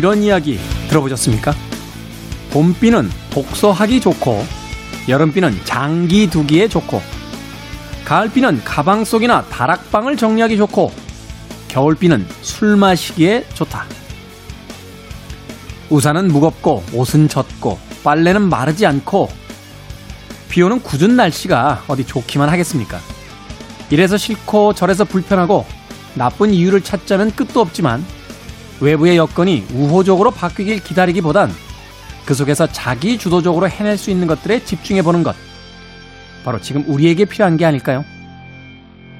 이런 이야기 들어보셨습니까? 봄비는 독서하기 좋고 여름비는 장기 두기에 좋고 가을비는 가방 속이나 다락방을 정리하기 좋고 겨울비는 술 마시기에 좋다. 우산은 무겁고 옷은 젖고 빨래는 마르지 않고 비 오는 굳은 날씨가 어디 좋기만 하겠습니까? 이래서 싫고 저래서 불편하고 나쁜 이유를 찾자면 끝도 없지만 외부의 여건이 우호적으로 바뀌길 기다리기보단 그 속에서 자기 주도적으로 해낼 수 있는 것들에 집중해 보는 것. 바로 지금 우리에게 필요한 게 아닐까요?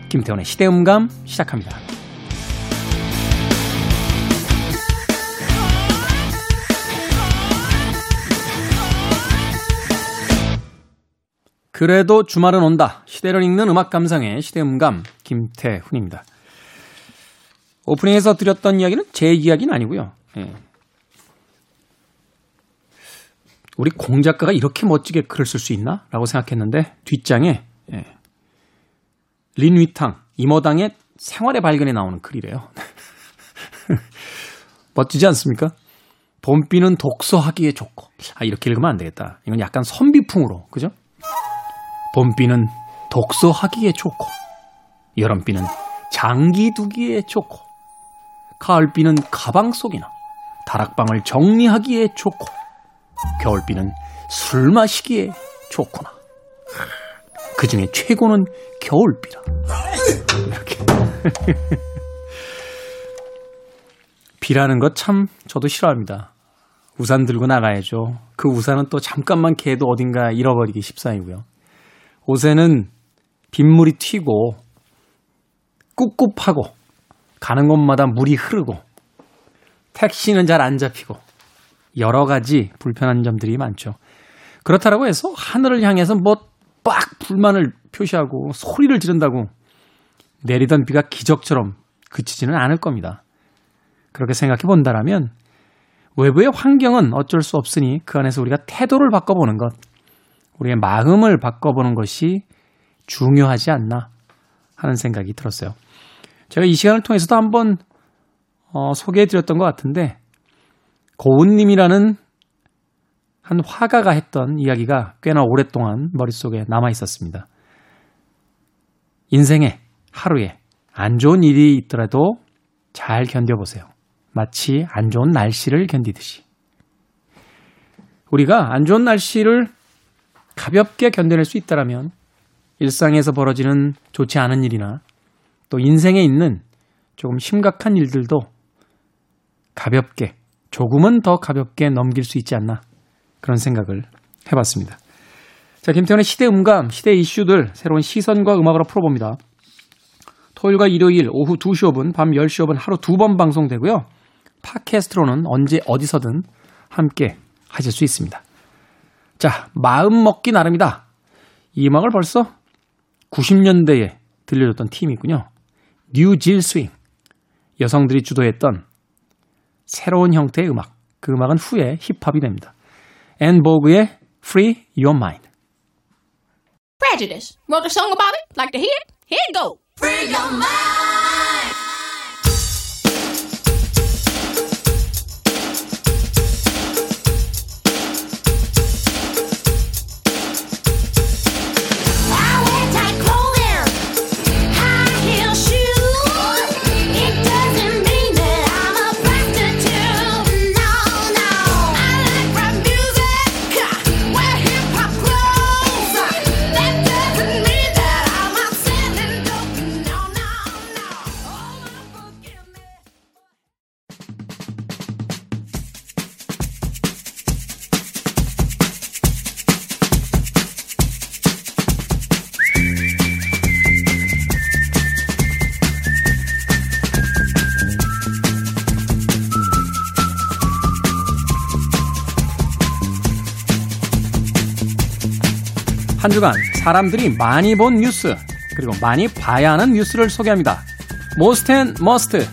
김태원의 시대음감 시작합니다. 그래도 주말은 온다. 시대를 읽는 음악 감상의 시대음감 김태훈입니다. 오프닝에서 드렸던 이야기는 제 이야기는 아니고요. 예. 우리 공 작가가 이렇게 멋지게 글을 쓸 수 있나? 라고 생각했는데 뒷장에 예. 린 위탕, 이모당의 생활의 발견에 나오는 글이래요. 멋지지 않습니까? 봄비는 독서하기에 좋고 아 이렇게 읽으면 안 되겠다. 이건 약간 선비풍으로 그죠? 봄비는 독서하기에 좋고 여름비는 장기 두기에 좋고 가을비는 가방 속이나 다락방을 정리하기에 좋고 겨울비는 술 마시기에 좋구나. 그 중에 최고는 겨울비라. 이렇게. 비라는 것 참 저도 싫어합니다. 우산 들고 나가야죠. 그 우산은 또 잠깐만 개도 어딘가 잃어버리기 십상이고요. 옷에는 빗물이 튀고 꿉꿉하고 가는 곳마다 물이 흐르고 택시는 잘 안 잡히고 여러 가지 불편한 점들이 많죠. 그렇다라고 해서 하늘을 향해서 뭐 빡 불만을 표시하고 소리를 지른다고 내리던 비가 기적처럼 그치지는 않을 겁니다. 그렇게 생각해 본다라면 외부의 환경은 어쩔 수 없으니 그 안에서 우리가 태도를 바꿔보는 것, 우리의 마음을 바꿔보는 것이 중요하지 않나 하는 생각이 들었어요. 제가 이 시간을 통해서도 한번 어, 소개해 드렸던 것 같은데 고운님이라는 한 화가가 했던 이야기가 꽤나 오랫동안 머릿속에 남아 있었습니다. 인생에 하루에 안 좋은 일이 있더라도 잘 견뎌보세요. 마치 안 좋은 날씨를 견디듯이. 우리가 안 좋은 날씨를 가볍게 견뎌낼 수 있다면 일상에서 벌어지는 좋지 않은 일이나 또 인생에 있는 조금 심각한 일들도 가볍게, 조금은 더 가볍게 넘길 수 있지 않나 그런 생각을 해봤습니다. 자, 김태훈의 시대 음감, 시대 이슈들 새로운 시선과 음악으로 풀어봅니다. 토요일과 일요일 오후 2시 5분, 밤 10시 5분 하루 두 번 방송되고요. 팟캐스트로는 언제 어디서든 함께 하실 수 있습니다. 자, 마음 먹기 나름이다. 이 음악을 벌써 90년대에 들려줬던 팀이 있군요. New Jack Swing. 여성들이 주도했던 새로운 형태의 음악. 그 음악은 후에 힙합이 됩니다. En Vogue의 Free Your Mind. Prejudice. Wrote a song about it. Like to hear it? Here it go. Free your mind. 한 주간 사람들이 많이 본 뉴스 그리고 많이 봐야 하는 뉴스를 소개합니다. Most and Must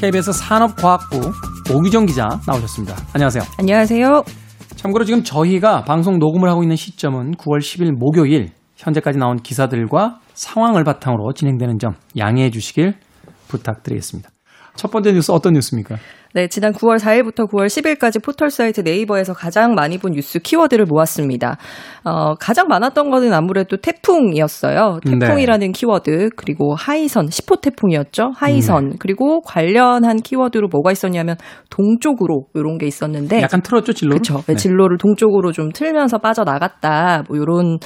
KBS 산업과학부 오규정 기자 나오셨습니다. 안녕하세요. 안녕하세요. 참고로 지금 저희가 방송 녹음을 하고 있는 시점은 9월 10일 목요일 현재까지 나온 기사들과 상황을 바탕으로 진행되는 점 양해해 주시길 부탁드리겠습니다. 첫 번째 뉴스 어떤 뉴스입니까? 네, 지난 9월 4일부터 9월 10일까지 포털 사이트 네이버에서 가장 많이 본 뉴스 키워드를 모았습니다. 어, 가장 많았던 거는 아무래도 태풍이었어요. 네. 태풍이라는 키워드, 그리고 하이선, 10호 태풍이었죠. 하이선, 네. 그리고 관련한 키워드로 뭐가 있었냐면 동쪽으로 이런 게 있었는데 약간 틀었죠 진로를? 그렇죠. 네. 진로를 동쪽으로 좀 틀면서 빠져나갔다. 뭐 이런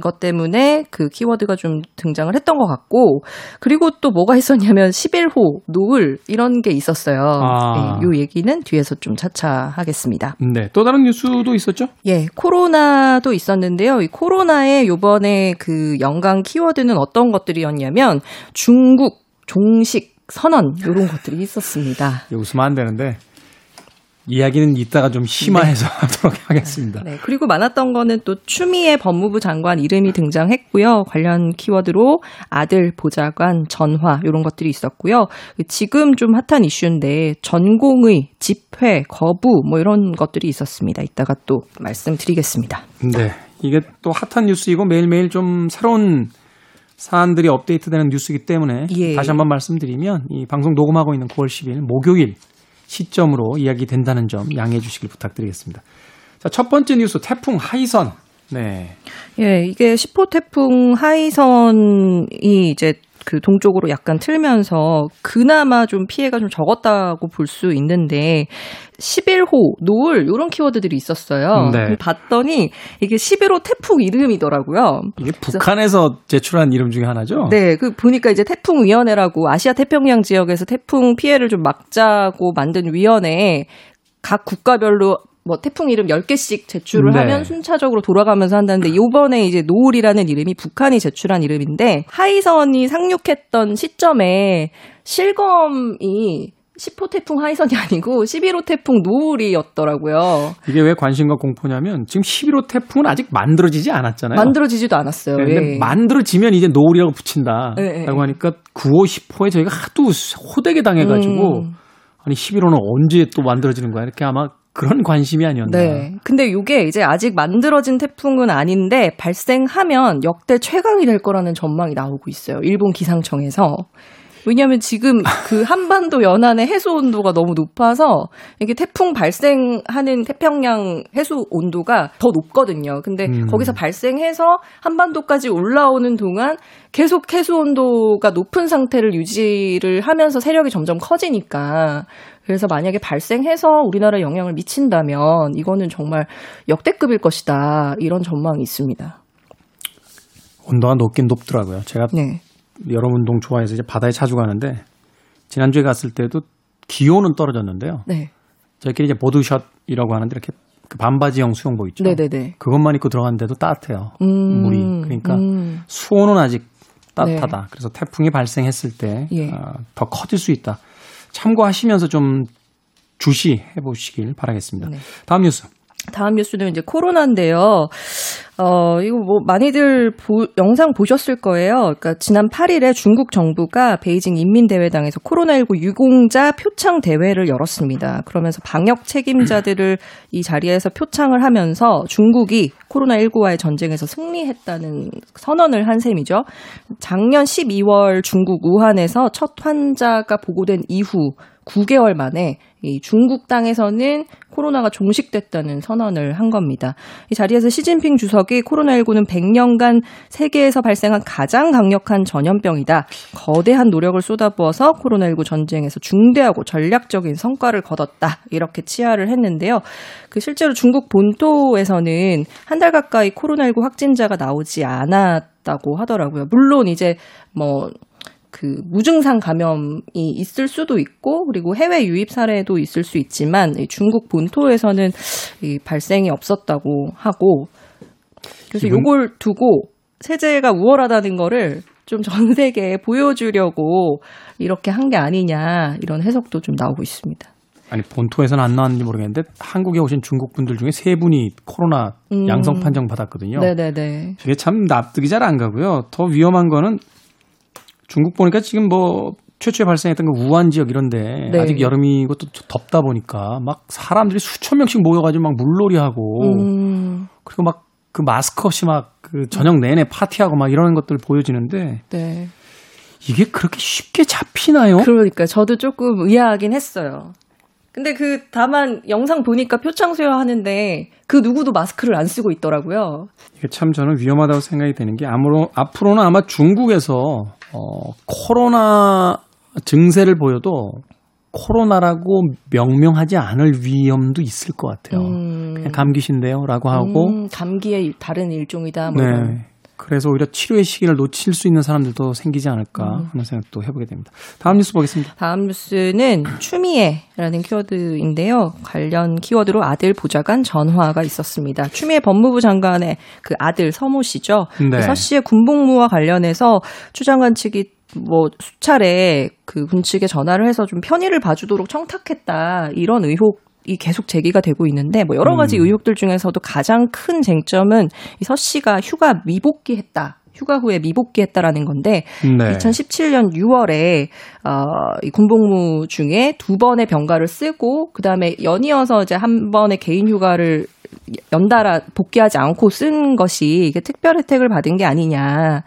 것 때문에 그 키워드가 좀 등장을 했던 것 같고 그리고 또 뭐가 있었냐면 11호 노을 이런 게 있었어요. 아. 네, 요 얘기는 뒤에서 좀 차차 하겠습니다. 네. 또 다른 뉴스도 있었죠? 예, 코로나도 있었는데요. 이 코로나의 요번에 그 연간 키워드는 어떤 것들이었냐면 중국, 종식, 선언 요런 것들이 있었습니다. 웃으면 안 되는데 이야기는 이따가 좀 심화해서 하도록 하겠습니다. 네, 그리고 많았던 거는 또 추미애 법무부 장관 이름이 등장했고요. 관련 키워드로 아들 보좌관 전화 이런 것들이 있었고요. 지금 좀 핫한 이슈인데 전공의 집회 거부 뭐 이런 것들이 있었습니다. 이따가 또 말씀드리겠습니다. 네. 이게 또 핫한 뉴스이고 매일매일 좀 새로운 사안들이 업데이트되는 뉴스이기 때문에 예. 다시 한번 말씀드리면 이 방송 녹음하고 있는 9월 10일 목요일 시점으로 이야기된다는 점 양해해 주시길 부탁드리겠습니다. 자, 첫 번째 뉴스 태풍 하이선. 네. 예, 이게 10호 태풍 하이선이 이제 그 동쪽으로 약간 틀면서 그나마 좀 피해가 좀 적었다고 볼 수 있는데 11호, 노을 이런 키워드들이 있었어요. 네. 봤더니 이게 11호 태풍 이름이더라고요. 이게 북한에서 제출한 이름 중에 하나죠? 네, 그 보니까 이제 태풍 위원회라고 아시아 태평양 지역에서 태풍 피해를 좀 막자고 만든 위원회에 각 국가별로 뭐 태풍 이름 10개씩 제출을 네. 하면 순차적으로 돌아가면서 한다는데 요번에 이제 노을이라는 이름이 북한이 제출한 이름인데 하이선이 상륙했던 시점에 실검이 10호 태풍 하이선이 아니고 11호 태풍 노을이었더라고요. 이게 왜 관심과 공포냐면 지금 11호 태풍은 아직 만들어지지 않았잖아요. 만들어지지도 않았어요. 네, 근데 예. 만들어지면 이제 노을이라고 붙인다라고 네, 네. 하니까 9호, 10호에 저희가 하도 호되게 당해가지고 음. 아니 11호는 언제 또 만들어지는 거야 이렇게 아마 그런 관심이 아니었나. 네. 근데 요게 이제 아직 만들어진 태풍은 아닌데 발생하면 역대 최강이 될 거라는 전망이 나오고 있어요. 일본 기상청에서. 왜냐하면 지금 그 한반도 연안의 해수 온도가 너무 높아서 이게 태풍 발생하는 태평양 해수 온도가 더 높거든요. 근데 음. 거기서 발생해서 한반도까지 올라오는 동안 계속 해수 온도가 높은 상태를 유지를 하면서 세력이 점점 커지니까 그래서 만약에 발생해서 우리나라에 영향을 미친다면 이거는 정말 역대급일 것이다. 이런 전망이 있습니다. 온도가 높긴 높더라고요. 제가 네. 여름 운동 좋아해서 이제 바다에 자주 가는데 지난주에 갔을 때도 기온은 떨어졌는데요. 네. 저희끼리 이제 보드샷이라고 하는데 이렇게 그 반바지형 수영복 있죠. 네네네. 그것만 입고 들어갔는데도 따뜻해요. 음, 물이 그러니까 음. 수온은 아직 따뜻하다. 그래서 태풍이 발생했을 때 예. 어, 더 커질 수 있다. 참고하시면서 좀 주시해 보시길 바라겠습니다. 네. 다음 뉴스. 다음 뉴스는 이제 코로나인데요. 어, 이거 뭐 많이들 보- 영상 보셨을 거예요. 그러니까 지난 8일에 중국 정부가 베이징 인민대회당에서 코로나19 유공자 표창 대회를 열었습니다. 그러면서 방역 책임자들을 이 자리에서 표창을 하면서 중국이 코로나19와의 전쟁에서 승리했다는 선언을 한 셈이죠. 작년 12월 중국 우한에서 첫 환자가 보고된 이후 9개월 만에 이 중국 땅에서는 코로나가 종식됐다는 선언을 한 겁니다. 이 자리에서 시진핑 주석이 코로나19는 100년간 세계에서 발생한 가장 강력한 전염병이다. 거대한 노력을 쏟아부어서 코로나19 전쟁에서 중대하고 전략적인 성과를 거뒀다. 이렇게 치하를 했는데요. 그 실제로 중국 본토에서는 한 달 가까이 코로나19 확진자가 나오지 않았 다고 하더라고요. 물론 이제 뭐 그 무증상 감염이 있을 수도 있고 그리고 해외 유입 사례도 있을 수 있지만 이 중국 본토에서는 이 발생이 없었다고 하고 그래서 요걸 두고 세제가 우월하다는 거를 좀 전 세계에 보여주려고 이렇게 한 게 아니냐 이런 해석도 좀 나오고 있습니다. 아니 본토에서는 안 나왔는지 모르겠는데 한국에 오신 중국 분들 중에 세 분이 코로나 음. 양성 판정 받았거든요. 네네네. 이게 참 납득이 잘 안 가고요. 더 위험한 거는 중국 보니까 지금 뭐 최초에 발생했던 그 우한 지역 이런데 네. 아직 여름이고 또 덥다 보니까 막 사람들이 수천 명씩 모여가지고 막 물놀이하고 음, 그리고 막 그 마스크 없이 막 그 저녁 내내 파티하고 막 이러는 것들 보여지는데 네. 이게 그렇게 쉽게 잡히나요? 그러니까 저도 조금 의아하긴 했어요. 근데 그 다만 영상 보니까 표창 수여하는데 그 누구도 마스크를 안 쓰고 있더라고요. 이게 참 저는 위험하다고 생각이 되는 게 아무로 앞으로는 아마 중국에서 어, 코로나 증세를 보여도 코로나라고 명명하지 않을 위험도 있을 것 같아요. 음. 그냥 감기신데요라고 하고 음, 감기의 일- 다른 일종이다. 뭐. 네. 그래서 오히려 치료의 시기를 놓칠 수 있는 사람들도 생기지 않을까 음. 하는 생각도 해보게 됩니다. 다음 뉴스 보겠습니다. 다음 뉴스는 추미애라는 키워드인데요. 관련 키워드로 아들 보좌관 전화가 있었습니다. 추미애 법무부 장관의 그 아들 서모 씨죠. 네. 서 씨의 군복무와 관련해서 추 장관 측이 뭐 수차례 그군 측에 전화를 해서 좀 편의를 봐주도록 청탁했다 이런 의혹. 이 계속 제기가 되고 있는데 뭐 여러 가지 음. 의혹들 중에서도 가장 큰 쟁점은 이 서 씨가 휴가 미복귀했다. 휴가 후에 미복귀했다라는 건데 네. 2017년 6월에 어, 이 군복무 중에 두 번의 병가를 쓰고 그 다음에 연이어서 이제 한 번의 개인 휴가를 연달아 복귀하지 않고 쓴 것이 이게 특별 혜택을 받은 게 아니냐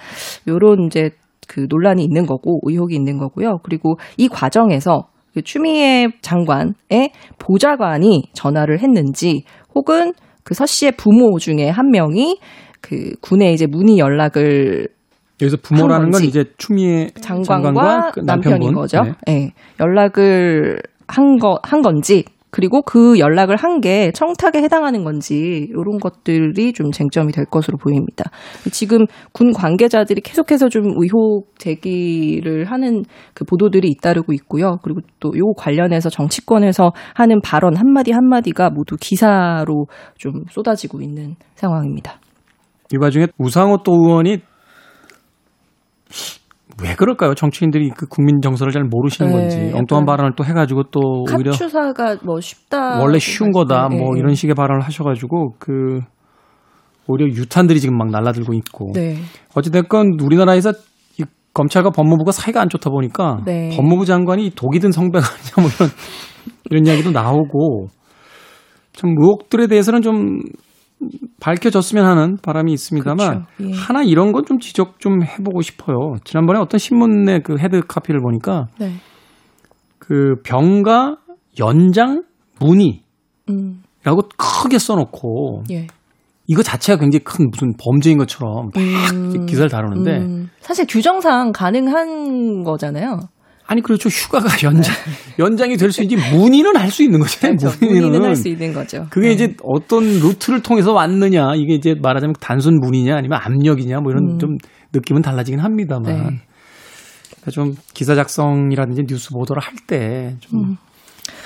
요런 이제 그 논란이 있는 거고 의혹이 있는 거고요. 그리고 이 과정에서 그 추미애 장관의 보좌관이 전화를 했는지 혹은 그 서 씨의 부모 중에 한 명이 그 군에 이제 문의 연락을 여기서 부모라는 한 건. 이제 추미애 장관과, 그 남편인. 거죠. 네. 예. 연락을 한 거, 한 건지, 그리고 그 연락을 한 게 청탁에 해당하는 건지, 이런 것들이 좀 쟁점이 될 것으로 보입니다. 지금 군 관계자들이 계속해서 좀 의혹 제기를 하는 그 보도들이 잇따르고 있고요. 그리고 또 요 관련해서 정치권에서 하는 발언 한마디 한마디가 모두 기사로 좀 쏟아지고 있는 상황입니다. 이 와중에 우상호 또 의원이 왜 그럴까요? 정치인들이 그 국민 정서를 잘 모르시는 네, 건지 엉뚱한 발언을 또 해가지고 또 오히려 카투사가 뭐 쉽다. 원래 쉬운 거다 네, 뭐 네. 이런 식의 발언을 하셔가지고 그 오히려 유탄들이 지금 막 날라들고 있고 네. 어찌됐건 우리나라에서 이 검찰과 법무부가 사이가 안 좋다 보니까 네. 법무부 장관이 독이 든 성배가 아니냐 뭐 이런 이런 이야기도 나오고 참 의혹들에 대해서는 좀 밝혀졌으면 하는 바람이 있습니다만 그렇죠. 예. 하나 이런 건 좀 지적 좀 해보고 싶어요. 지난번에 어떤 신문의 그 헤드 카피를 보니까 네. 그 병가 연장 문의라고 음, 크게 써놓고 예. 이거 자체가 굉장히 큰 무슨 범죄인 것처럼 막 음, 기사를 다루는데 음, 사실 규정상 가능한 거잖아요. 아니 그렇죠 휴가가 연장 연장이 될 수 있지 문의는 할 수 있는 거잖아요. 그렇죠. 문의는 문의는 할 수 있는 거죠. 그게 네. 이제 어떤 루트를 통해서 왔느냐 이게 이제 말하자면 단순 문의냐 아니면 압력이냐 뭐 이런 음. 좀 느낌은 달라지긴 합니다만 네. 그러니까 좀 기사 작성이라든지 뉴스 보도를 할 때좀 음.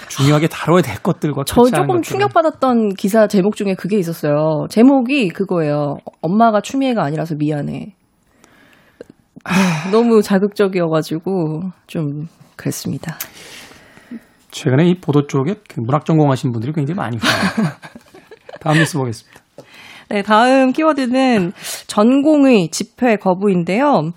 중요하게 다뤄야 될 것들과 저 조금 충격받았던 기사 제목 중에 그게 있었어요. 제목이 그거예요. 엄마가 추미애가 아니라서 미안해. 네, 너무 자극적이어가지고 좀 그랬습니다. 최근에 이 보도 쪽에 그 문학 전공하신 분들이 굉장히 많이 있어요. 다음 뉴스 보겠습니다. 네, 다음 키워드는 전공의 집회 거부인데요.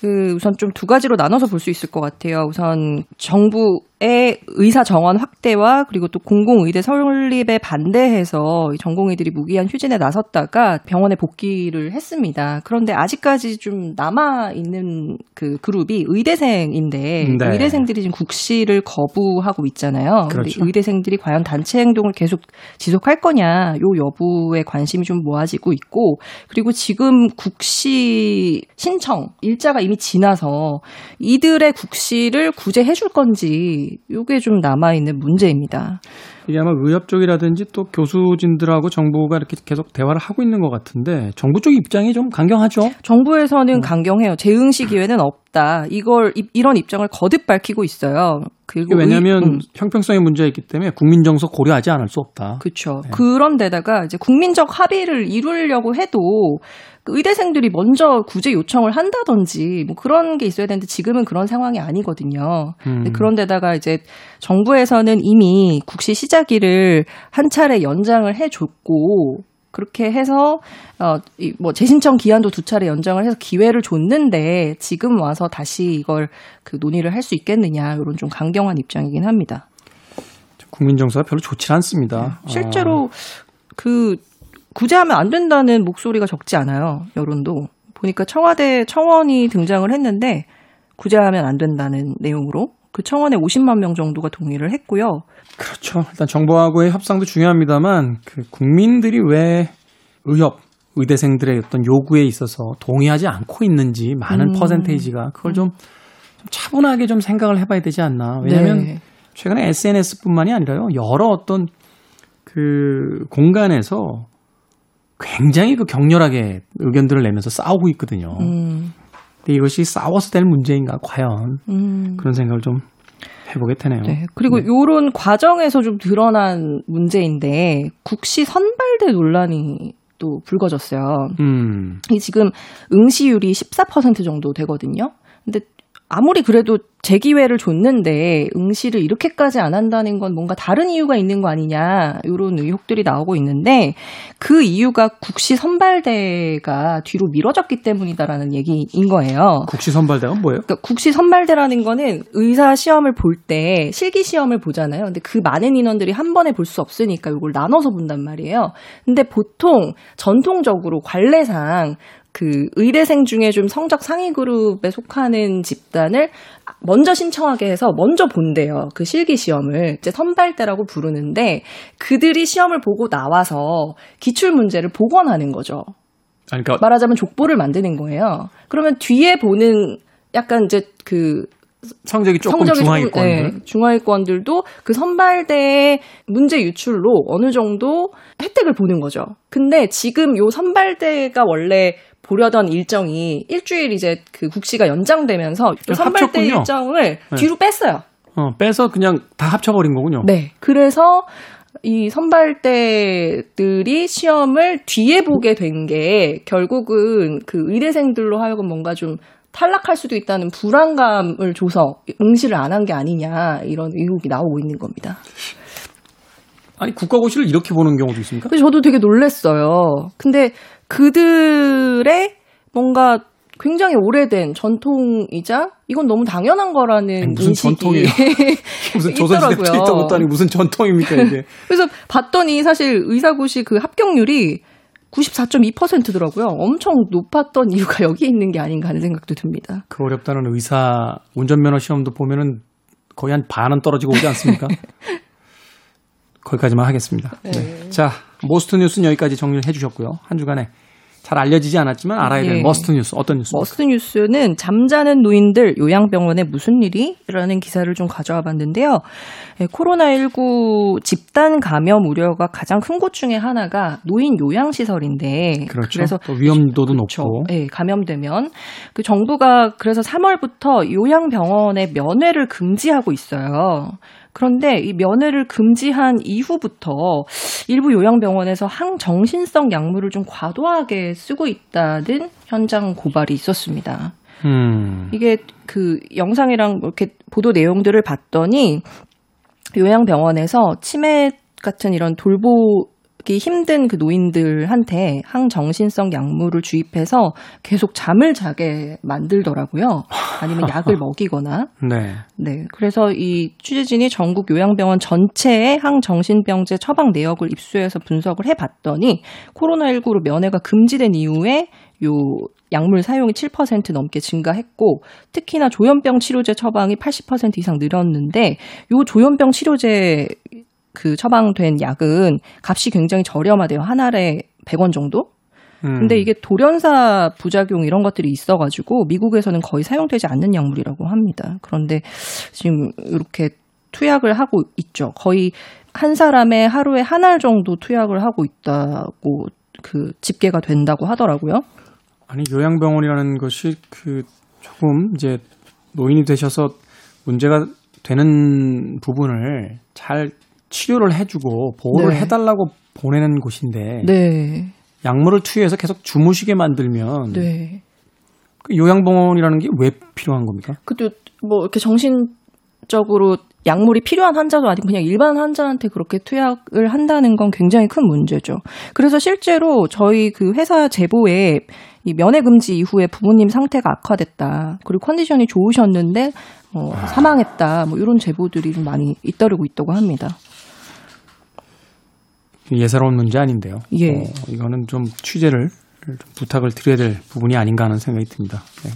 그 우선 좀 두 가지로 나눠서 볼 수 있을 것 같아요. 우선 정부 의 의사 정원 확대와 그리고 또 공공의대 설립에 반대해서 이 전공의들이 무기한 휴진에 나섰다가 병원에 복귀를 했습니다. 그런데 아직까지 좀 남아 있는 그 그룹이 의대생인데 네. 의대생들이 지금 국시를 거부하고 있잖아요. 근데 그렇죠. 의대생들이 과연 단체 행동을 계속 지속할 거냐 요 여부에 관심이 좀 모아지고 있고 그리고 지금 국시 신청 일자가 이미 지나서 이들의 국시를 구제해 줄 건지 요게 좀 남아 있는 문제입니다. 이게 아마 의협 쪽이라든지 또 교수진들하고 정부가 이렇게 계속 대화를 하고 있는 것 같은데 정부 쪽 입장이 좀 강경하죠. 정부에서는 강경해요. 재응 시 기회는 없다. 이걸 이- 이런 입장을 거듭 밝히고 있어요. 그리고 왜냐하면 의- 음. 형평성의 문제가 있기 때문에 국민 정서 고려하지 않을 수 없다. 그렇죠. 네. 그런데다가 이제 국민적 합의를 이루려고 해도 그 의대생들이 먼저 구제 요청을 한다든지 뭐 그런 게 있어야 되는데 지금은 그런 상황이 아니거든요. 음. 그런데다가 이제 정부에서는 이미 국시 시작일을 한 차례 연장을 해줬고 그렇게 해서 어뭐 재신청 기한도 두 차례 연장을 해서 기회를 줬는데 지금 와서 다시 이걸 그 논의를 할 수 있겠느냐 이런 좀 강경한 입장이긴 합니다. 국민 정서가 별로 좋지 않습니다. 네. 실제로 그 구제하면 안 된다는 목소리가 적지 않아요. 여론도 보니까 청와대 청원이 등장을 했는데 구제하면 안 된다는 내용으로 그 청원에 50만 명 정도가 동의를 했고요. 그렇죠. 일단 정부하고의 협상도 중요합니다만 그 국민들이 왜 의협 의대생들의 어떤 요구에 있어서 동의하지 않고 있는지 많은 음. 퍼센테이지가 그걸 좀, 좀 차분하게 좀 생각을 해봐야 되지 않나. 왜냐하면 네. 최근에 SNS뿐만이 아니라요 여러 어떤 그 공간에서 굉장히 그 격렬하게 의견들을 내면서 싸우고 있거든요. 음, 근데 이것이 싸워서 될 문제인가 과연 음. 그런 생각을 좀 해보게 되네요. 네. 그리고 요런 과정에서 좀 드러난 문제인데 국시 선발대 논란이 또 불거졌어요. 음, 이 지금 응시율이 14% 정도 되거든요. 근데 아무리 그래도 재기회를 줬는데 응시를 이렇게까지 안 한다는 건 뭔가 다른 이유가 있는 거 아니냐 이런 의혹들이 나오고 있는데 그 이유가 국시 선발대가 뒤로 미뤄졌기 때문이다라는 얘기인 거예요. 국시 선발대가 뭐예요? 그러니까 국시 선발대라는 거는 의사 시험을 볼 때 실기 시험을 보잖아요. 근데 그 많은 인원들이 한 번에 볼 수 없으니까 이걸 나눠서 본단 말이에요. 근데 보통 전통적으로 관례상 그 의대생 중에 좀 성적 상위 그룹에 속하는 집단을 먼저 신청하게 해서 먼저 본대요. 그 실기 시험을 이제 선발대라고 부르는데 그들이 시험을 보고 나와서 기출 문제를 복원하는 거죠. 아니, 그러니까 말하자면 족보를 만드는 거예요. 그러면 뒤에 보는 약간 이제 그 성적이 조금 성적이 중하위권. 조금, 네, 중하위권들도 그 선발대의 문제 유출로 어느 정도 혜택을 보는 거죠. 근데 지금 요 선발대가 원래 보려던 일정이 일주일 이제 그 국시가 연장되면서 요 선발대. 일정을 뒤로 뺐어요. 어, 빼서 그냥 다 합쳐버린 거군요. 네. 그래서 이 선발대들이 시험을 뒤에 보게 된 게 결국은 그 의대생들로 하여금 뭔가 좀 탈락할 수도 있다는 불안감을 줘서 응시를 안 한 게 아니냐 이런 의혹이 나오고 있는 겁니다. 아니 국가고시를 이렇게 보는 경우도 있습니까? 저도 되게 놀랬어요. 근데 그들의 뭔가 굉장히 오래된 전통이자 이건 너무 당연한 거라는 무슨 인식이 전통이에요? 무슨. 있던 것도 아니고 무슨 전통입니까 이게? 그래서 봤더니 사실 의사고시 그 합격률이 94.2%더라고요. 엄청 높았던 이유가 여기 있는 게 아닌가 하는 생각도 듭니다. 그 어렵다는 의사 운전면허 시험도 보면은 거의 한 반은 떨어지고 오지 않습니까? 거기까지만 하겠습니다. 네. 자, Most 뉴스는 여기까지 정리를 해주셨고요. 한 주간에 잘 알려지지 않았지만 알아야 될 예. Must 뉴스 어떤 뉴스입니까? Must 뉴스는 잠자는 노인들 요양병원에 무슨 일이? 라는 기사를 좀 가져와 봤는데요. 예, 코로나19 집단 감염 우려가 가장 큰 곳 중에 하나가 노인 요양 시설인데. 그렇죠. 그래서 또 위험도도 그렇죠. 높고. 예, 감염되면 그 정부가 그래서 3월부터 요양병원의 면회를 금지하고 있어요. 그런데 이 면회를 금지한 이후부터 일부 요양병원에서 항정신성 약물을 좀 과도하게 쓰고 있다는 현장 고발이 있었습니다. 음, 이게 그 영상이랑 뭐 이렇게 보도 내용들을 봤더니 요양병원에서 치매 같은 이런 돌보 기 힘든 그 노인들한테 항정신성 약물을 주입해서 계속 잠을 자게 만들더라고요. 아니면 약을 먹이거나. 네. 네. 그래서 이 취재진이 전국 요양병원 전체의 항정신병제 처방 내역을 입수해서 분석을 해 봤더니 코로나19로 면회가 금지된 이후에 요 약물 사용이 7% 넘게 증가했고 특히나 조현병 치료제 처방이 80% 이상 늘었는데 요 조현병 치료제 그 처방된 약은 값이 굉장히 저렴하대요. 한 알에 100원 정도? 음. 근데 이게 돌연사 부작용 이런 것들이 있어가지고 미국에서는 거의 사용되지 않는 약물이라고 합니다. 그런데 지금 이렇게 투약을 하고 있죠. 거의 한 사람의 하루에 한 알 정도 투약을 하고 있다고 그 집계가 된다고 하더라고요. 아니 요양병원이라는 것이 그 조금 이제 노인이 되셔서 문제가 되는 부분을 잘 치료를 해주고 보호를 네. 해달라고 보내는 곳인데 네, 약물을 투여해서 계속 주무시게 만들면 네. 그 요양병원이라는 게 왜 필요한 겁니까? 그도 뭐 이렇게 정신적으로 약물이 필요한 환자도 아니고 그냥 일반 환자한테 그렇게 투약을 한다는 건 굉장히 큰 문제죠. 그래서 실제로 저희 그 회사 제보에 이 면회 금지 이후에 부모님 상태가 악화됐다. 그리고 컨디션이 좋으셨는데 어, 사망했다. 뭐 이런 제보들이 좀 많이 잇따르고 있다고 합니다. 예사로운 문제 아닌데요. 예. 어, 이거는 좀 취재를 좀 부탁을 드려야 될 부분이 아닌가 하는 생각이 듭니다. 네.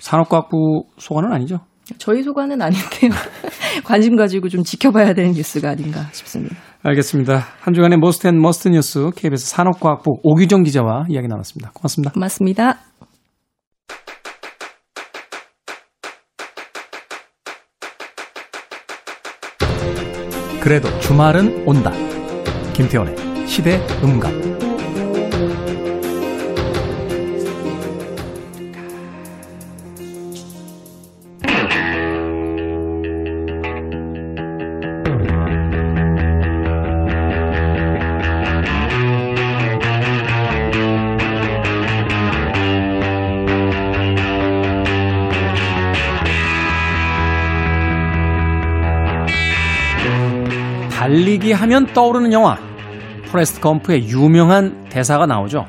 산업과학부 소관은 아니죠? 저희 소관은 아닌데요. 관심 가지고 좀 지켜봐야 되는 뉴스가 아닌가 싶습니다. 알겠습니다. 한 주간의 Most and Must 뉴스 KBS 산업과학부 오규정 기자와 이야기 나눴습니다. 고맙습니다. 고맙습니다. 그래도 주말은 온다. 김태원의 시대 음감. 달리기 하면 떠오르는 영화. 포레스트 검프의 유명한 대사가 나오죠.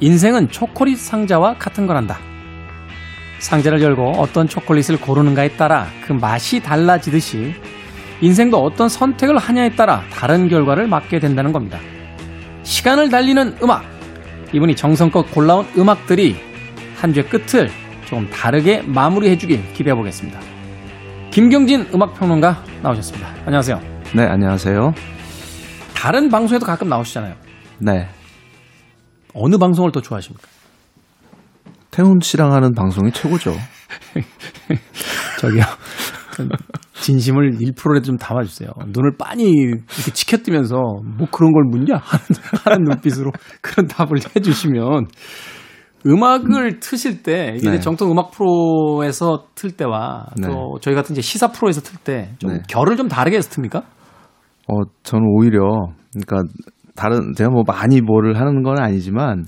인생은 초콜릿 상자와 같은 거란다. 상자를 열고 어떤 초콜릿을 고르는가에 따라 그 맛이 달라지듯이 인생도 어떤 선택을 하냐에 따라 다른 결과를 맞게 된다는 겁니다. 시간을 달리는 음악. 이분이 정성껏 골라온 음악들이 한 주의 끝을 조금 다르게 마무리해 주길 기대해 보겠습니다. 김경진 음악평론가 나오셨습니다. 안녕하세요. 네, 안녕하세요. 다른 방송에도 가끔 나오시잖아요. 네. 어느 방송을 더 좋아하십니까? 태훈 씨랑 하는 방송이 최고죠. 저기요. 진심을 1%라도 좀 담아주세요. 눈을 빤히 이렇게 치켜뜨면서 뭐 그런 걸 묻냐? 하는, 하는 눈빛으로 그런 답을 해주시면 음악을 트실 때 이게 네. 정통 음악 프로에서 틀 때와 네. 또 저희 같은 이제 시사 프로에서 틀 때좀 네. 결을 좀 다르게 해서 틉니까? 어, 저는 오히려, 그러니까, 다른, 제가 뭐 많이 뭐를 하는 건 아니지만,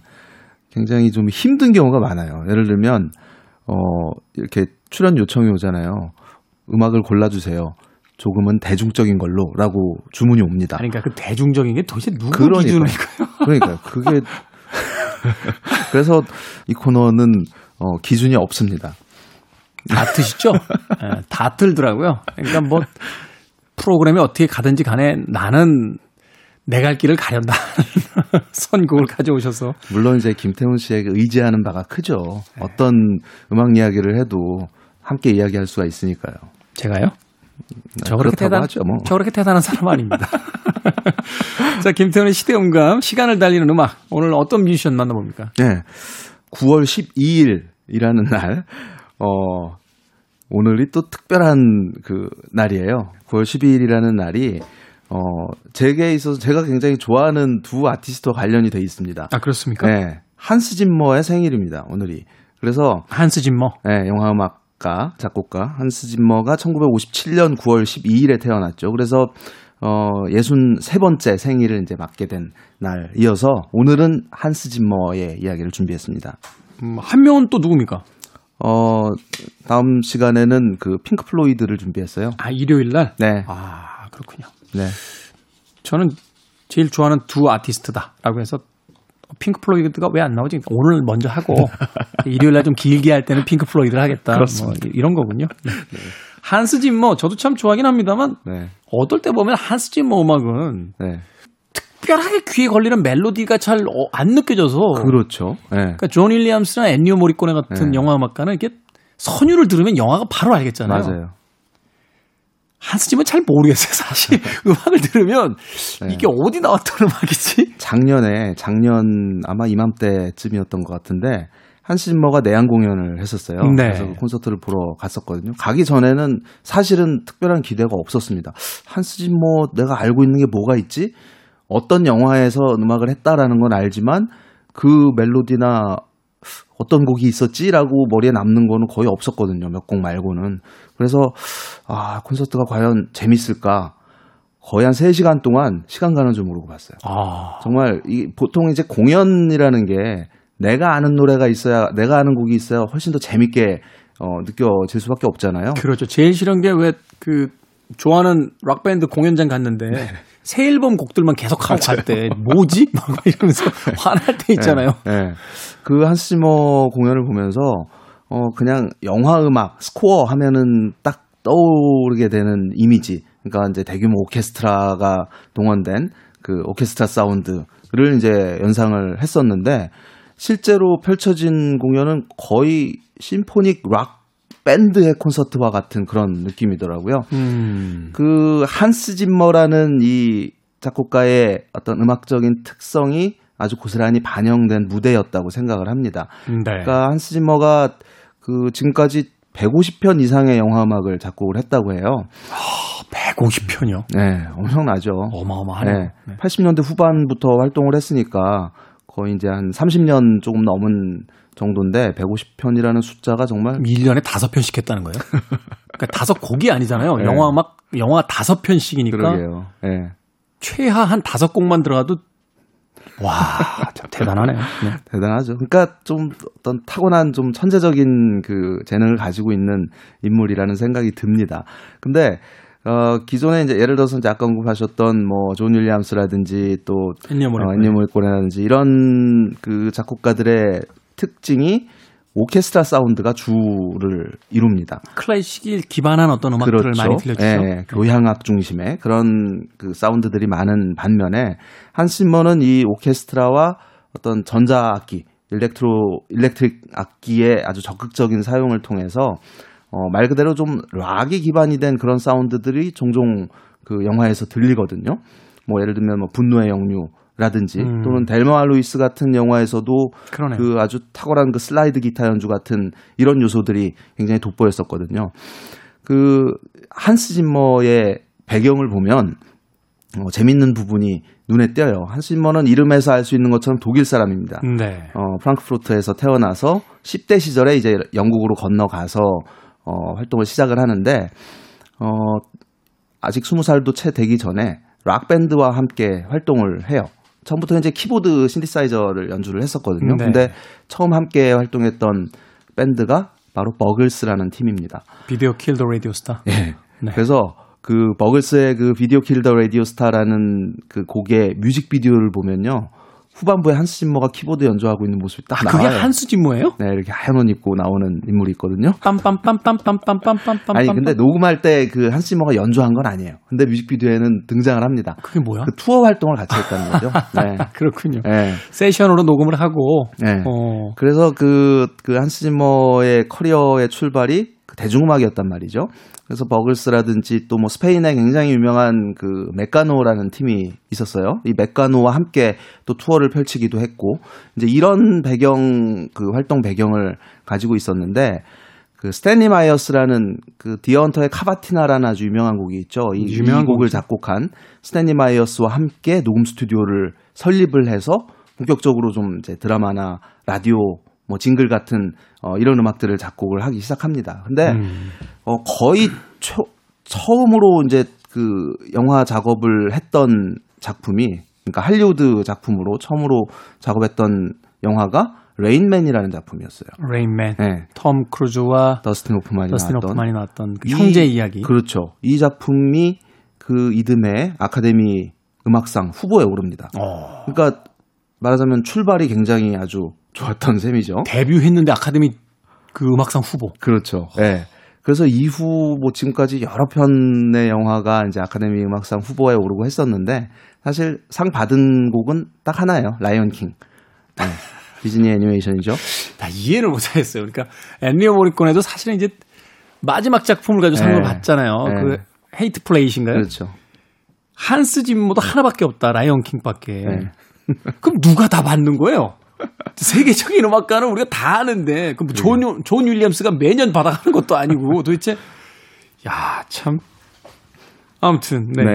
굉장히 좀 힘든 경우가 많아요. 예를 들면, 어, 이렇게 출연 요청이 오잖아요. 음악을 골라주세요. 조금은 대중적인 걸로, 라고 주문이 옵니다. 그러니까 그 대중적인 게 도대체 누구 그러니까요. 기준일까요? 그러니까, 그게, 그래서 이 코너는, 어, 기준이 없습니다. 다 트시죠? 예, 다 틀더라고요. 그러니까 뭐 프로그램이 어떻게 가든지 간에 나는 내 갈 길을 가련다. 선곡을 가져오셔서 물론 이제 김태훈 씨에게 의지하는 바가 크죠. 네. 어떤 음악 이야기를 해도 함께 이야기할 수가 있으니까요. 제가요? 저 그렇게 대단, 하죠, 뭐. 저 그렇게 대단한 사람 아닙니다. 자, 김태훈의 시대음감, 시간을 달리는 음악. 오늘 어떤 뮤지션 만나봅니까? 네. 9월 12일이라는 날, 어, 오늘이 또 특별한 그 날이에요. 9월 12일이라는 날이, 어, 제게 있어서 제가 굉장히 좋아하는 두 아티스트와 관련이 돼 있습니다. 아, 그렇습니까? 네. 한스 짐머의 생일입니다, 오늘이. 그래서 한스 짐머. 네, 영화 음악가, 작곡가 한스 짐머가 1957년 9월 12일에 태어났죠. 그래서 어 63번째 생일을 이제 맞게 된 날이어서 오늘은 한스 짐머의 이야기를 준비했습니다. 음, 한 명은 또 누굽니까? 어 다음 시간에는 그 핑크 플로이드를 준비했어요. 아, 일요일 날? 네. 아, 그렇군요. 네. 저는 제일 좋아하는 두 아티스트다라고 해서 핑크 플로이드가 왜 안 나오지? 오늘 먼저 하고 일요일 날 좀 길게 할 때는 핑크 플로이드를 하겠다. 그렇습니다. 뭐 이런 거군요. 한스 짐머 저도 참 좋아하긴 합니다만 네. 어떨 때 보면 한스 짐머 음악은 네. 특별하게 귀에 걸리는 멜로디가 잘 안 느껴져서 그렇죠. 네. 그러니까 존 윌리엄스나 엔니오 모리코네 같은 네. 영화 음악가는 이렇게 선율을 들으면 영화가 바로 알겠잖아요. 맞아요. 한스 짐머는 잘 모르겠어요. 사실 음악을 들으면 네. 이게 어디 나왔던 음악이지? 작년에 작년 아마 이맘때쯤이었던 것 같은데 한스 짐머가 내한 공연을 했었어요. 네. 그래서 그 콘서트를 보러 갔었거든요. 가기 전에는 사실은 특별한 기대가 없었습니다. 한스 짐머 내가 알고 있는 게 뭐가 있지? 어떤 영화에서 음악을 했다라는 건 알지만 그 멜로디나 어떤 곡이 있었지라고 머리에 남는 거는 거의 없었거든요. 몇 곡 말고는. 그래서 아, 콘서트가 과연 재밌을까? 거의 한 3시간 동안 시간 가는 줄 모르고 봤어요. 아, 정말 이 보통 이제 공연이라는 게 내가 아는 노래가 있어야 내가 아는 곡이 있어야 훨씬 더 재밌게 어, 느껴질 수밖에 없잖아요. 그렇죠. 제일 싫은 게 왜 그 좋아하는 락 밴드 공연장 갔는데 네. 새 앨범 곡들만 계속 하고 갈때 뭐지? 막 이러면서 화날 때 있잖아요. 네, 네. 그 한스 지머 공연을 보면서 어 그냥 영화 음악 스코어 하면은 딱 떠오르게 되는 이미지. 그러니까 이제 대규모 오케스트라가 동원된 그 오케스트라 사운드를 이제 연상을 했었는데 실제로 펼쳐진 공연은 거의 심포닉 락 밴드의 콘서트와 같은 그런 느낌이더라고요. 음. 그 한스 짐머라는 이 작곡가의 어떤 음악적인 특성이 아주 고스란히 반영된 무대였다고 생각을 합니다. 네. 그러니까 한스 짐머가 그 지금까지 150편 이상의 영화 음악을 작곡을 했다고 해요. 150편이요. 네, 엄청나죠. 어마어마하네요. 네, 80년대 후반부터 활동을 했으니까 거의 이제 한 30년 조금 넘은 정도인데 150편이라는 숫자가 정말 1년에 다섯 편씩 했다는 거예요? 그러니까 다섯 곡이 아니잖아요. 네. 영화 음악, 영화 다섯 편씩이니까 그러게요. 예. 최하 한 다섯 곡만 들어가도 와, 참 대단하네요. 네. 대단하죠. 그러니까 좀 어떤 타고난 좀 천재적인 그 재능을 가지고 있는 인물이라는 생각이 듭니다. 근데 어 기존에 이제 예를 들어서 이제 아까 언급하셨던 뭐 존 윌리엄스라든지 또 엔니오 모리코네. 어, 이런 그 작곡가들의 특징이 오케스트라 사운드가 주를 이룹니다. 클래식이 기반한 어떤 음악들을 많이 들려주죠. 예, 교향악 중심의 그런 그 사운드들이 많은 반면에 한스 짐머는 이 오케스트라와 어떤 전자악기, electro electric 악기의 아주 적극적인 사용을 통해서 어, 말 그대로 좀 락이 기반이 된 그런 사운드들이 종종 그 영화에서 들리거든요. 뭐 예를 들면 뭐 분노의 역류 라든지 음. 또는 델마와 루이스 같은 영화에서도 그러네요. 그 아주 탁월한 그 슬라이드 기타 연주 같은 이런 요소들이 굉장히 돋보였었거든요. 그 한스 짐머의 배경을 보면 어, 재밌는 부분이 눈에 띄어요. 한스 짐머는 이름에서 알 수 있는 것처럼 독일 사람입니다. 네. 어, 프랑크푸르트에서 태어나서 10대 시절에 이제 영국으로 건너가서 어, 활동을 시작을 하는데 어, 아직 20살도 채 되기 전에 락 밴드와 함께 활동을 해요. 처음부터 이제 키보드 신디사이저를 연주를 했었거든요. 네. 근데 처음 함께 활동했던 밴드가 바로 버글스라는 팀입니다. Video Kill the Radio Star. 예. 네. 그래서 그 버글스의 그 Video Kill the Radio Star라는 그 곡의 뮤직비디오를 보면요. 후반부에 한스 짐머가 키보드 연주하고 있는 모습이 딱 아, 그게 나와요. 한스 짐머예요? 네, 이렇게 하얀 옷 입고 나오는 인물이 있거든요. 빰빰빰빰빰빰빰빰빰. 아니 근데 녹음할 때 그 한스 짐머가 연주한 건 아니에요. 근데 뮤직비디오에는 등장을 합니다. 그게 뭐야? 그 투어 활동을 같이 했다는 거죠. 네. 그렇군요. 네. 세션으로 녹음을 하고 네. 어, 그래서 그, 그 한스 짐머의 커리어의 출발이 그 대중음악이었단 말이죠. 그래서 버글스라든지 또 뭐 스페인에 굉장히 유명한 그 메카노라는 팀이 있었어요. 이 메카노와 함께 또 투어를 펼치기도 했고, 이제 이런 배경, 그 활동 배경을 가지고 있었는데, 그 스탠리 마이어스라는 그 디어 헌터의 카바티나라는 아주 유명한 곡이 있죠. 이, 이 유명한 곡을 곡이죠. 작곡한 스탠리 마이어스와 함께 녹음 스튜디오를 설립을 해서 본격적으로 좀 이제 드라마나 라디오 뭐 jingle 같은 어 이런 음악들을 작곡을 하기 시작합니다. 근데 음. 어 거의 초, 처음으로 이제 그 영화 작업을 했던 작품이 그러니까 할리우드 작품으로 처음으로 작업했던 영화가 레인맨이라는 작품이었어요. 레인맨, 네. 톰 크루즈와 더스틴 호프만이 더스틴 나왔던 호프만이 나왔던 그 이- 형제 이야기. 그렇죠. 이 작품이 그 이듬해 아카데미 음악상 후보에 오릅니다. 어, 그러니까 말하자면 출발이 굉장히 아주 좋았던 셈이죠. 데뷔했는데 아카데미 그 음악상 후보. 그렇죠. 예. 그래서 이후 뭐 지금까지 여러 편의 영화가 이제 아카데미 음악상 후보에 오르고 했었는데 사실 상 받은 곡은 딱 하나예요. 라이언 킹. 네. 디즈니 애니메이션이죠. 나 이해를 못하겠어요. 그러니까 엔니오 모리코네도 사실은 이제 마지막 작품을 가지고 상을 네. 받잖아요. 네. 그 헤이트풀 에잇인가요? 그렇죠. 한스 짐머도 하나밖에 없다. 라이언 킹밖에. 네. 그럼 누가 다 받는 거예요? 세계적인 음악가는 우리가 다 아는데 그럼 존, 네. 존 윌리엄스가 매년 받아가는 것도 아니고 도대체 야 참 아무튼 네. 네.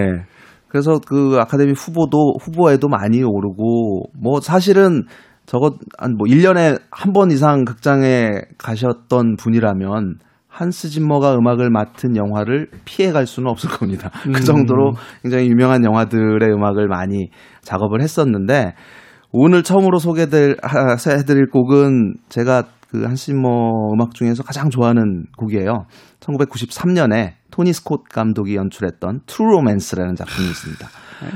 그래서 그 아카데미 후보도 후보에도 많이 오르고 뭐 사실은 저거 한뭐 1년에 한 번 이상 극장에 가셨던 분이라면 한스 짐머가 음악을 맡은 영화를 피해 갈 수는 없을 겁니다. 음. 그 정도로 굉장히 유명한 영화들의 음악을 많이 작업을 했었는데 오늘 처음으로 소개될 하- 해드릴 곡은 제가 그 한스 짐머 음악 중에서 가장 좋아하는 곡이에요. 1993년에 토니 스콧 감독이 연출했던 트루 로맨스라는 작품이 있습니다.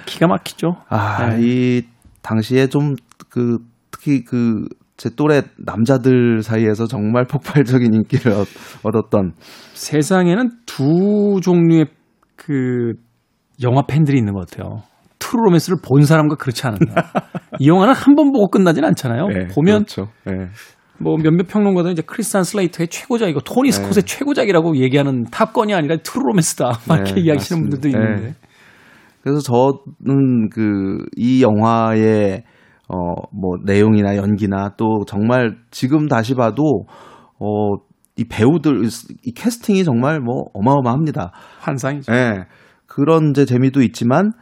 기가 막히죠. 아, 네. 이 당시에 좀 그 특히 그 제 또래 남자들 사이에서 정말 폭발적인 인기를 얻- 얻었던 세상에는 두 종류의 그 영화 팬들이 있는 것 같아요. 트루 로맨스를 본 사람과 그렇지 않은 사람. 이 영화는 한 번 보고 끝나진 않잖아요. 네, 보면 그렇죠. 네. 뭐 몇몇 평론가들은 이제 크리스찬 슬레이터의 최고작이고 토니 스콧의 최고작이라고 얘기하는 탑건이 아니라 트루 로맨스다. 막 이렇게 네, 이야기하시는. 분들도 있는데. 네. 그래서 저는 그 이 영화의 어 뭐 내용이나 연기나 또 정말 지금 다시 봐도 어 이 배우들 이 캐스팅이 정말 뭐 어마어마합니다. 환상이죠. 예. 그런 이제 재미도 있지만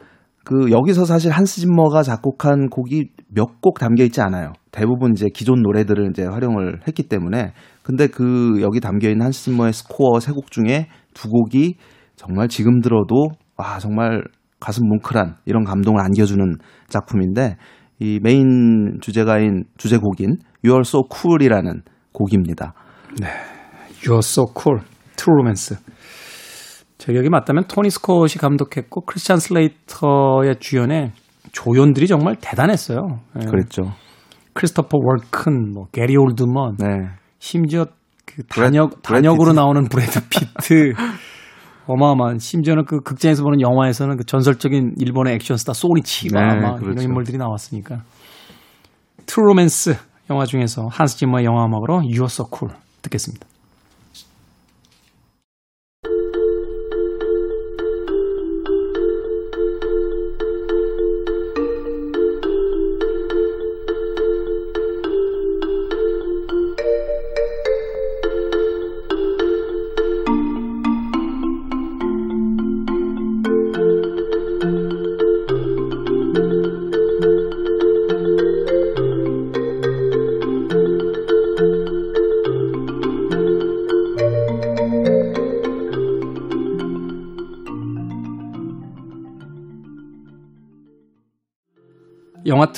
그 여기서 사실 한스 짐머가 작곡한 곡이 몇 곡 담겨 있지 않아요. 대부분 이제 기존 노래들을 이제 활용을 했기 때문에 근데 그 여기 담겨 있는 한스 짐머의 스코어 세 곡 중에 두 곡이 정말 지금 들어도 와 정말 가슴 뭉클한 이런 감동을 안겨주는 작품인데 이 메인 주제가인 주제곡인 You're So Cool이라는 곡입니다. You're so cool. 트루로맨스. 제 기억이 맞다면 토니 스콧이 감독했고 크리스찬 슬레이터의 주연의 조연들이 정말 대단했어요. 예. 그랬죠. 크리스토퍼 월켄, 뭐 게리 올드먼, 네. 심지어 그 단역 브래드 단역으로. 나오는 브래드 피트. 어마어마한 심지어는 그 극장에서 보는 영화에서는 그 전설적인 일본의 액션 스타 소니 치바 네, 막 이런 그렇죠. 인물들이 나왔으니까 트루 로맨스 영화 중에서 한스 짐머의 영화 음악으로 So Cool 듣겠습니다.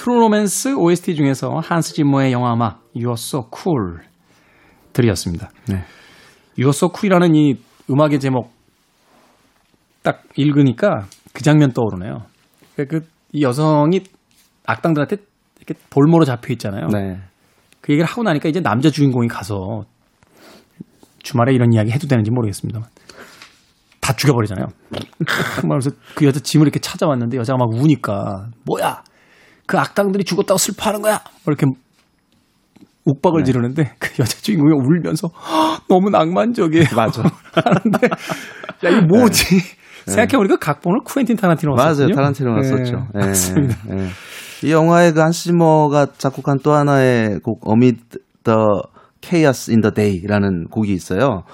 트루로맨스 OST 중에서 한스 짐머의 영화 음악 You're So Cool 들으셨습니다. 네. You're So Cool이라는 이 음악의 제목 딱 읽으니까 그 장면 떠오르네요. 그 이 여성이 악당들한테 이렇게 볼모로 잡혀 있잖아요. 네. 그 얘기를 하고 나니까 이제 남자 주인공이 가서 주말에 이런 이야기 해도 되는지 모르겠습니다만 다 죽여버리잖아요. 그래서 그 여자 짐을 이렇게 찾아왔는데 여자가 막 우니까 뭐야 그 악당들이 죽었다고 슬퍼하는 거야 뭐 이렇게 욱박을 지르는데 그 여자 주인공이 울면서 "헉, 너무 낭만적이에요. 맞아. 하는데 야 이거 뭐지? 생각해보니까 각본을 쿠엔틴 타란티노가 맞아요. 타란티노가 네, 썼죠. 예, 맞습니다. 예, 예. 이 영화의 그 한스 지머가 작곡한 또 하나의 곡 Amid the Chaos in the Day라는 곡이 있어요.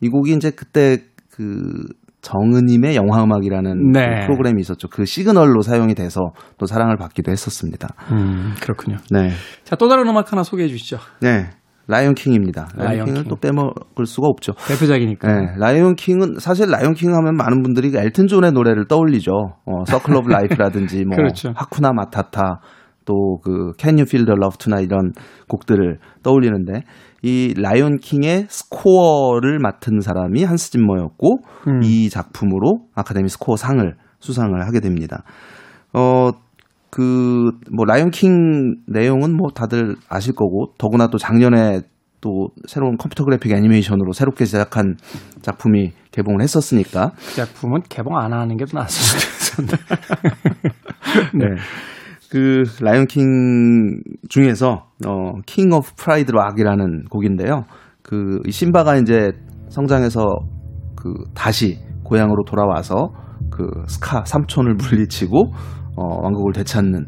이 곡이 이제 그때 그 정은임의 영화 음악이라는 네. 그 프로그램이 있었죠. 그 시그널로 사용이 돼서 또 사랑을 받기도 했었습니다. 음, 그렇군요. 네. 자, 또 다른 음악 하나 소개해 주시죠. 네. 라이온 킹입니다. 라이온. 또 빼먹을 수가 없죠. 대표작이니까. 네, 라이온 킹은 사실 라이온 킹 하면 많은 분들이 그 엘튼 존의 노래를 떠올리죠. 어, Circle of Life라든지 뭐 그렇죠. Hakuna Matata 또 그 Can You Feel the Love Tonight 이런 곡들을 떠올리는데 이 라이온 킹의 스코어를 맡은 사람이 한스 짐머였고 음. 이 작품으로 아카데미 스코어 상을 수상을 하게 됩니다. 어, 그, 뭐, 라이온 킹 내용은 뭐 다들 아실 거고, 더구나 또 작년에 또 새로운 컴퓨터 그래픽 애니메이션으로 새롭게 제작한 작품이 개봉을 했었으니까. 그 작품은 개봉 안 하는 게 낫을 수도 있었는데. 네. 그, 라이온 킹 중에서, 어, King of Pride Rock이라는 곡인데요. 그, 이 심바가 이제 성장해서 그, 다시 고향으로 돌아와서 그, 스카 삼촌을 물리치고, 어, 왕국을 되찾는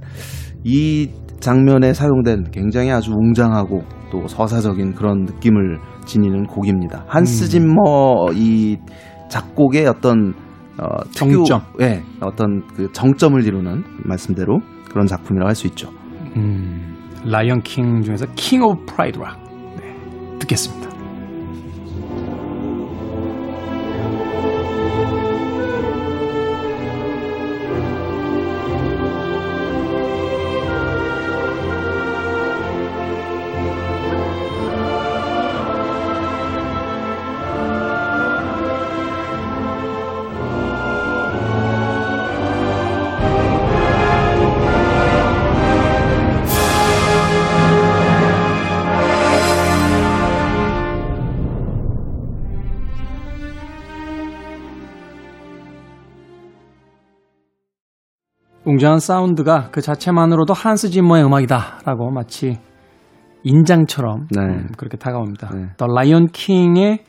이 장면에 사용된 굉장히 아주 웅장하고 또 서사적인 그런 느낌을 지니는 곡입니다. 한스 짐머 이 작곡의 어떤 어, 특유- 정점. 예, 어떤 그 정점을 이루는 말씀대로 그런 작품이라고 할 수 있죠. 음, 라이언 킹 중에서 King of Pride Rock. 네, 듣겠습니다. 웅장한 사운드가 그 자체만으로도 한스 짐머의 음악이다라고 마치 인장처럼 네. 음, 그렇게 다가옵니다. 네. 더 라이언 킹의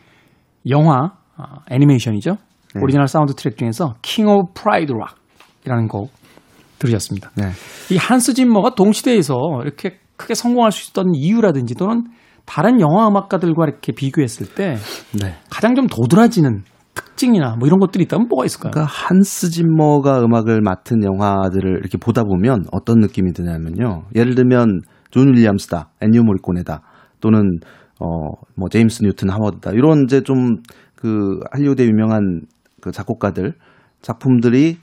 영화 아, 애니메이션이죠. 네. 오리지널 사운드 트랙 중에서 King of Pride Rock이라는 곡 들으셨습니다. 네. 이 한스 짐머가 동시대에서 이렇게 크게 성공할 수 있었던 이유라든지 또는 다른 영화 음악가들과 이렇게 비교했을 때 네. 가장 좀 도드라지는 특징이나 뭐 이런 것들이 있다면 뭐가 있을까요? 그러니까 한스 짐머가 음악을 맡은 영화들을 이렇게 보다 보면 어떤 느낌이 드냐면요. 예를 들면 존 윌리엄스다, 엔니오 모리코네다, 또는 어 뭐 제임스 뉴튼 하워드다 이런 이제 좀 그 할리우드의 유명한 그 작곡가들 작품들이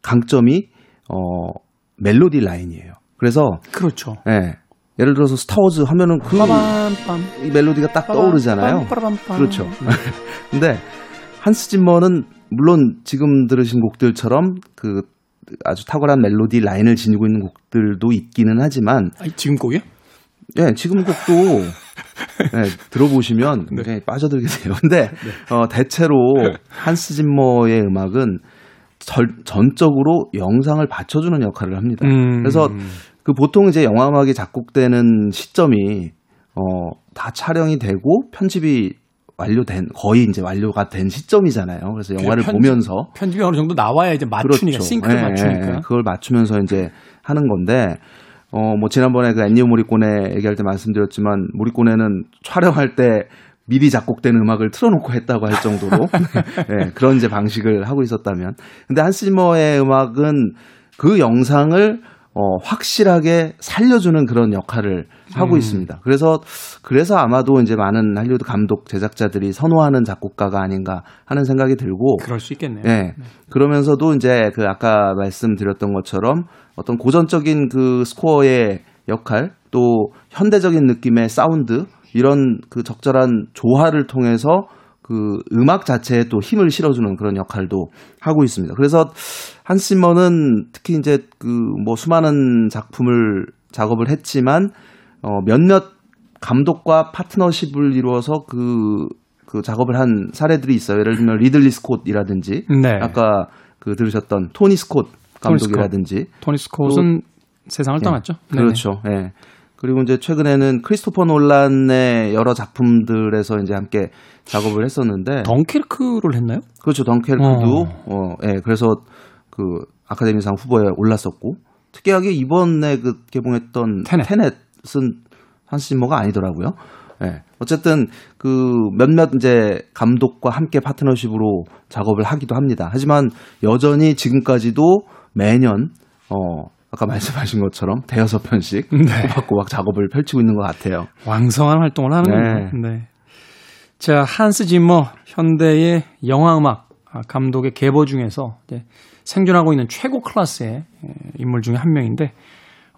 강점이 어 멜로디 라인이에요. 그래서 그렇죠. 예. 예를 들어서 스타워즈 하면은 그 이 멜로디가 딱 떠오르잖아요. 그렇죠. 근데 한스 짐머는 물론 지금 들으신 곡들처럼 그 아주 탁월한 멜로디 라인을 지니고 있는 곡들도 있기는 하지만 아니, 지금 곡이요? 예, 지금 곡도 예, 들어보시면 네. 굉장히 빠져들게 돼요. 근데 어, 대체로 한스 짐머의 음악은 절, 전적으로 영상을 받쳐주는 역할을 합니다. 음. 그래서 그 보통 이제 영화 음악이 작곡되는 시점이 어, 다 촬영이 되고 편집이 완료된 거의 이제 완료가 된 시점이잖아요. 그래서 영화를 편집- 보면서 편집이 어느 정도 나와야 이제 맞추니까 싱크를 예, 맞추니까. 예, 그걸 맞추면서 이제 하는 건데 어 뭐 지난번에 그 엔니오 모리꼬네 얘기할 때 말씀드렸지만 모리꼬네는 촬영할 때 미리 작곡된 음악을 틀어놓고 했다고 할 정도로 예, 그런 이제 방식을 하고 있었다면 근데 한스 짐머의 음악은 그 영상을 어, 확실하게 살려주는 그런 역할을 하고 음. 있습니다. 그래서 그래서 아마도 이제 많은 할리우드 감독 제작자들이 선호하는 작곡가가 아닌가 하는 생각이 들고 그럴 수 있겠네요. 예. 그러면서도 이제 그 아까 말씀드렸던 것처럼 어떤 고전적인 그 스코어의 역할 또 현대적인 느낌의 사운드 이런 그 적절한 조화를 통해서 그 음악 자체에 또 힘을 실어주는 그런 역할도 하고 있습니다. 그래서 한스 짐머는 특히 이제 그 뭐 수많은 작품을 작업을 했지만 어 몇몇 감독과 파트너십을 이루어서 그, 그 작업을 한 사례들이 있어요. 예를 들면 리들리 스콧이라든지 네. 아까 그 들으셨던 토니 스콧 토니 스콧. 감독이라든지 토니 스콧은 세상을 떠났죠. 네네. 그렇죠. 예. 그리고 이제 최근에는 크리스토퍼 놀란의 여러 작품들에서 이제 함께 작업을 했었는데 덩케르크를 했나요? 그렇죠. 덩케르크도 어, 예. 그래서 그 아카데미상 후보에 올랐었고 특이하게 이번에 그 개봉했던 테넷. 테넷은 한스 짐머가 아니더라고요. 예. 어쨌든 그 몇몇 이제 감독과 함께 파트너십으로 작업을 하기도 합니다. 하지만 여전히 지금까지도 매년 어 아까 말씀하신 것처럼 대여섯 편씩 네. 꼬박꼬박 작업을 펼치고 있는 것 같아요. 왕성한 활동을 하는 거예요. 네. 자, 한스 짐머 현대의 영화 음악 아, 감독의 계보 중에서 생존하고 있는 최고 클래스의 에, 인물 중에 한 명인데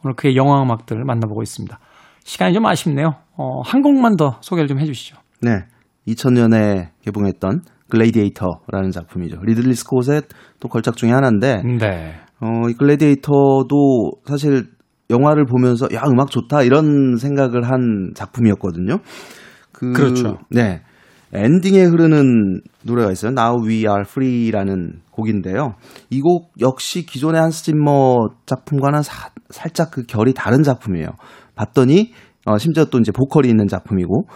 오늘 그의 영화 음악들을 만나보고 있습니다. 시간이 좀 아쉽네요. 어, 한 곡만 더 소개를 좀 해주시죠. 네. 2000년에 개봉했던 글래디에이터라는 작품이죠. 리들리 스콧의 또 걸작 중에 하나인데 네. 어, 이 글래디에이터도 사실 영화를 보면서 야 음악 좋다 이런 생각을 한 작품이었거든요. 그, 그렇죠. 네. 엔딩에 흐르는 노래가 있어요. Now We Are Free라는 곡인데요. 이 곡 역시 기존의 한스 짐머 작품과는 사- 살짝 그 결이 다른 작품이에요. 봤더니 어, 심지어 또 이제 보컬이 있는 작품이고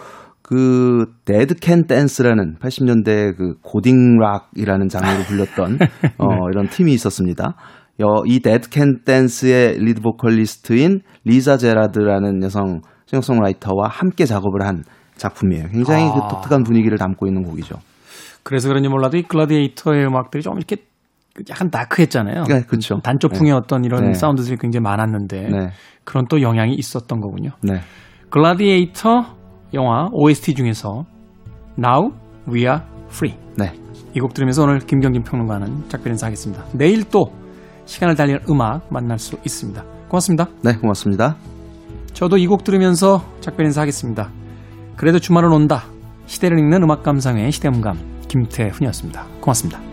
그 데드 캔 댄스라는 80년대 그 고딕 락이라는 장르로 불렸던 어, 이런 팀이 있었습니다. 여, 이 데드 캔 댄스의 리드 보컬리스트인 리자 제라드라는 여성 싱어송라이터와 함께 작업을 한 작품이에요. 굉장히 아. 그 독특한 분위기를 담고 있는 곡이죠. 그래서 그런지 몰라도 이 글라디에이터의 음악들이 좀 이렇게 약간 dark했잖아요. 네, 그렇죠. 단조풍의 어떤 이런 네. 사운드들이 굉장히 많았는데 네. 그런 또 영향이 있었던 거군요. 네. 글라디에이터 영화 OST 중에서 Now We Are Free 네. 이 곡 들으면서 오늘 김경진 평론가는 작별 인사하겠습니다. 내일 또 시간을 달리는 음악 만날 수 있습니다. 고맙습니다. 네, 고맙습니다. 저도 이 곡 들으면서 작별 인사하겠습니다. 그래도 주말은 온다. 시대를 읽는 음악 감상의 시대음감 김태훈이었습니다. 고맙습니다.